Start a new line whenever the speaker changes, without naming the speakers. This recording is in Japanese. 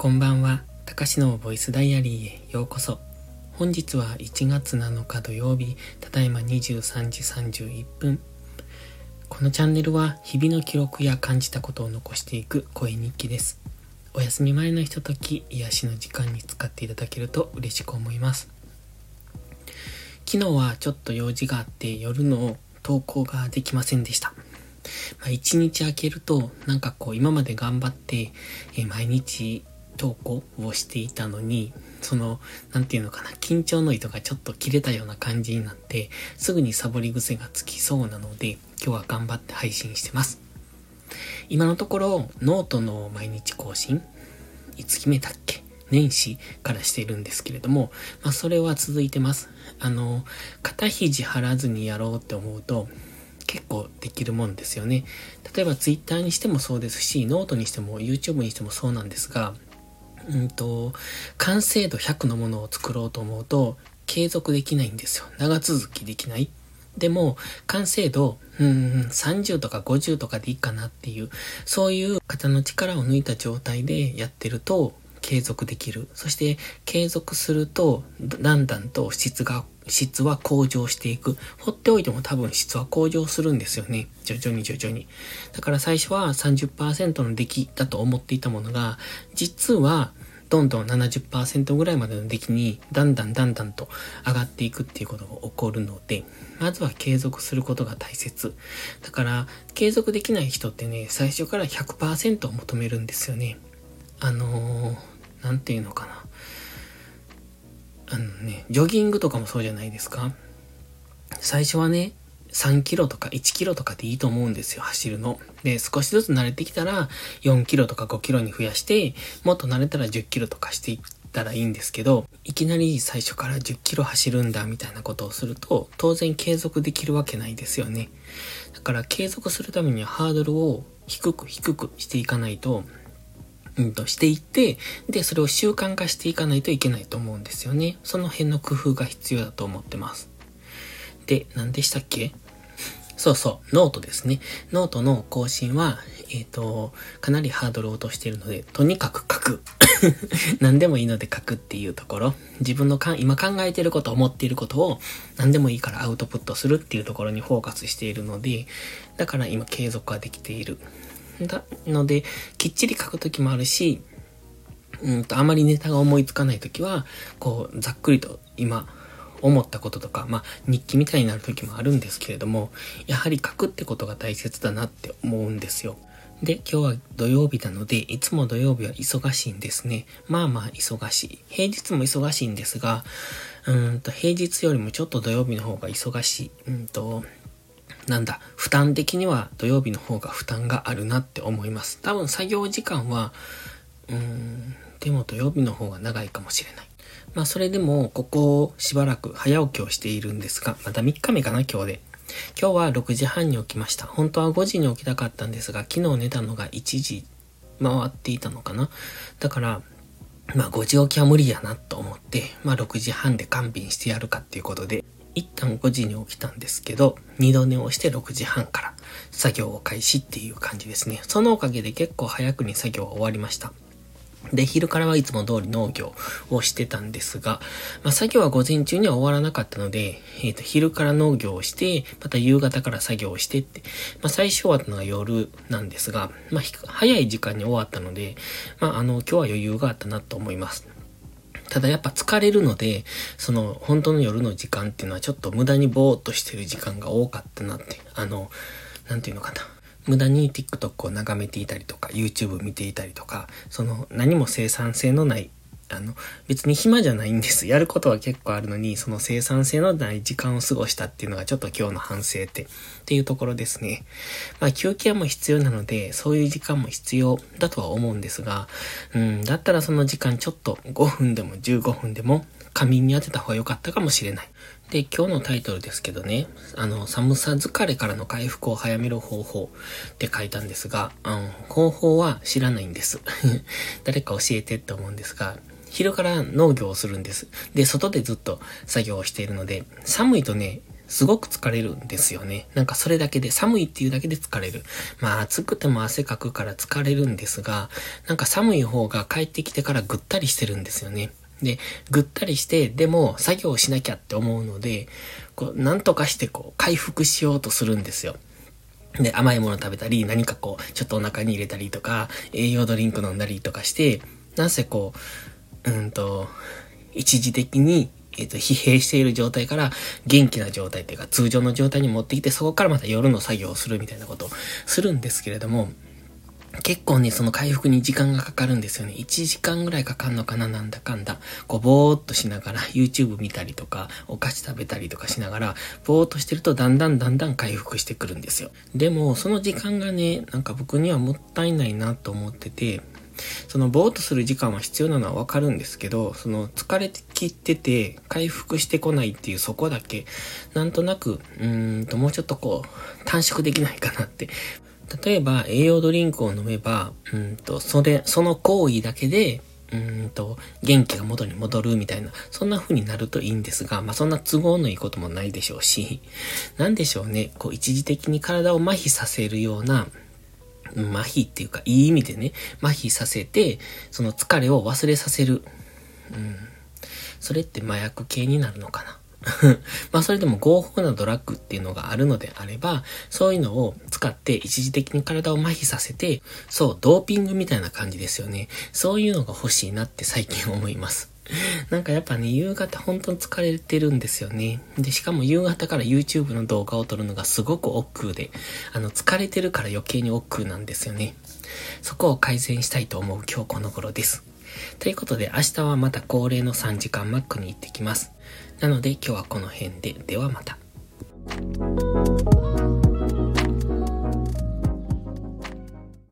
こんばんは。たかしのボイスダイアリーへようこそ。本日は1月7日土曜日、ただいま23時31分。このチャンネルは日々の記録や感じたことを残していく声日記です。お休み前のひととき、癒しの時間に使っていただけると嬉しく思います。昨日はちょっと用事があって夜の投稿ができませんでした。まあ、一日空けると、なんかこう今まで頑張って、え毎日投稿をしていたのに、その、なんていうのかな、緊張の糸がちょっと切れたような感じになって、すぐにサボり癖がつきそうなので、今日は頑張って配信してます。今のところ、ノートの毎日更新、いつ決めたっけ年始からしているんですけれども、まあそれは続いてます。あの、肩肘張らずにやろうって思うと、結構できるもんですよね。例えば Twitter にしてもそうですし、ノートにしても YouTube にしてもそうなんですが、うんと、完成度100のものを作ろうと思うと、継続できないんですよ。長続きできない。でも、完成度、うん、30とか50とかでいいかなっていう、そういう肩の力を抜いた状態でやってると、継続できる。そして、継続すると、だんだんと質が質は向上していく。放っておいても多分質は向上するんですよね。徐々に徐々に。だから最初は30%の出来だと思っていたものが、実はどんどん70%ぐらいまでの出来にだんだんだんだんと上がっていくっていうことが起こるので、まずは継続することが大切。だから、継続できない人ってね、最初から100%を求めるんですよね。あのー、なんていうのかな。あのね、ジョギングとかもそうじゃないですか。最初はね、3キロとか1キロとかでいいと思うんですよ、走るの。で、少しずつ慣れてきたら4キロとか5キロに増やして、もっと慣れたら10キロとかしていったらいいんですけど、いきなり最初から10キロ走るんだみたいなことをすると、当然継続できるわけないですよね。だから継続するためにはハードルを低く低くしていかないと、うんとしていって、で、それを習慣化していかないといけないと思うんですよね。その辺の工夫が必要だと思ってます。で、何でしたっけ？そうそう、ノートですね。ノートの更新は、えっ、ー、と、かなりハードルを落としているので、とにかく書く。何でもいいので書くっていうところ。自分のか今考えていること、思っていることを何でもいいからアウトプットするっていうところにフォーカスしているので、だから今継続ができている。だので、きっちり書くときもあるし、うんと、あまりネタが思いつかないときは、こう、ざっくりと今、思ったこととか、まあ、日記みたいになる時もあるんですけれども、やはり書くってことが大切だなって思うんですよ。で、今日は土曜日なので、いつも土曜日は忙しいんですね。まあまあ忙しい。平日も忙しいんですが、うんと、平日よりもちょっと土曜日の方が忙しい。うんと、なんだ、負担的には土曜日の方が負担があるなって思います。多分作業時間は、うーん、でも土曜日の方が長いかもしれない。まあそれでも、ここしばらく早起きをしているんですが、まだ3日目かな、今日で。今日は6時半に起きました。本当は5時に起きたかったんですが、昨日寝たのが1時回っていたのかな。だから、まあ5時起きは無理やなと思って、まあ6時半で勘弁してやるかっていうことで、一旦5時に起きたんですけど、二度寝をして6時半から作業を開始っていう感じですね。そのおかげで結構早くに作業は終わりました。で、昼からはいつも通り農業をしてたんですが、まあ、作業は午前中には終わらなかったので、えっ、ー、と、昼から農業をして、また夕方から作業をしてって、まあ、最初終わったのが夜なんですが、まあ、早い時間に終わったので、まあ、あの、今日は余裕があったなと思います。ただやっぱ疲れるので、その本当の夜の時間っていうのはちょっと無駄にぼーっとしてる時間が多かったなって、あの、なんていうのかな。無駄に TikTok を眺めていたりとか、YouTube 見ていたりとか、その何も生産性のないあの、別に暇じゃないんです。やることは結構あるのに、その生産性のない時間を過ごしたっていうのがちょっと今日の反省って、っていうところですね。まあ休憩も必要なので、そういう時間も必要だとは思うんですが、うん、だったらその時間ちょっと5分でも15分でも仮眠に当てた方が良かったかもしれない。で、今日のタイトルですけどね、あの、寒さ疲れからの回復を早める方法って書いたんですが、うん、方法は知らないんです。誰か教えてって思うんですが、昼から農業をするんです。で、外でずっと作業をしているので、寒いとね、すごく疲れるんですよね。なんかそれだけで、寒いっていうだけで疲れる。まあ暑くても汗かくから疲れるんですが、なんか寒い方が帰ってきてからぐったりしてるんですよね。で、ぐったりして、でも作業しなきゃって思うので、こう、なんとかしてこう、回復しようとするんですよ。で、甘いもの食べたり、何かこう、ちょっとお腹に入れたりとか、栄養ドリンク飲んだりとかして、なんせこう、うんと、一時的に、えっ、ー、と、疲弊している状態から元気な状態っていうか通常の状態に持ってきて、そこからまた夜の作業をするみたいなことをするんですけれども、結構ね、その回復に時間がかかるんですよね。1時間ぐらいかかんのかな、なんだかんだ。こう、ぼーっとしながら、YouTube 見たりとか、お菓子食べたりとかしながら、ぼーっとしてると、だんだんだんだん回復してくるんですよ。でも、その時間がね、なんか僕にはもったいないなと思ってて、そのぼーっとする時間は必要なのはわかるんですけど、その疲れてきてて回復してこないっていうそこだけ、なんとなく、うーんともうちょっとこう、短縮できないかなって例えば栄養ドリンクを飲めば、うんと、それ、その行為だけで、うんと、元気が元に戻るみたいな、そんな風になるといいんですが、まあそんな都合のいいこともないでしょうし、なんでしょうね、こう一時的に体を麻痺させるような、麻痺っていうか、いい意味でね、麻痺させて、その疲れを忘れさせる。うん。それって麻薬系になるのかな。まあそれでも合法なドラッグっていうのがあるのであれば、そういうのを使って一時的に体を麻痺させて、そう、ドーピングみたいな感じですよね。そういうのが欲しいなって最近思います。なんかやっぱね、夕方本当に疲れてるんですよね。で、しかも夕方から YouTube の動画を撮るのがすごく億劫で、あの、疲れてるから余計に億劫なんですよね。そこを改善したいと思う今日この頃です。ということで明日はまた恒例の3時間マックに行ってきます。なので今日はこの辺で、ではまた。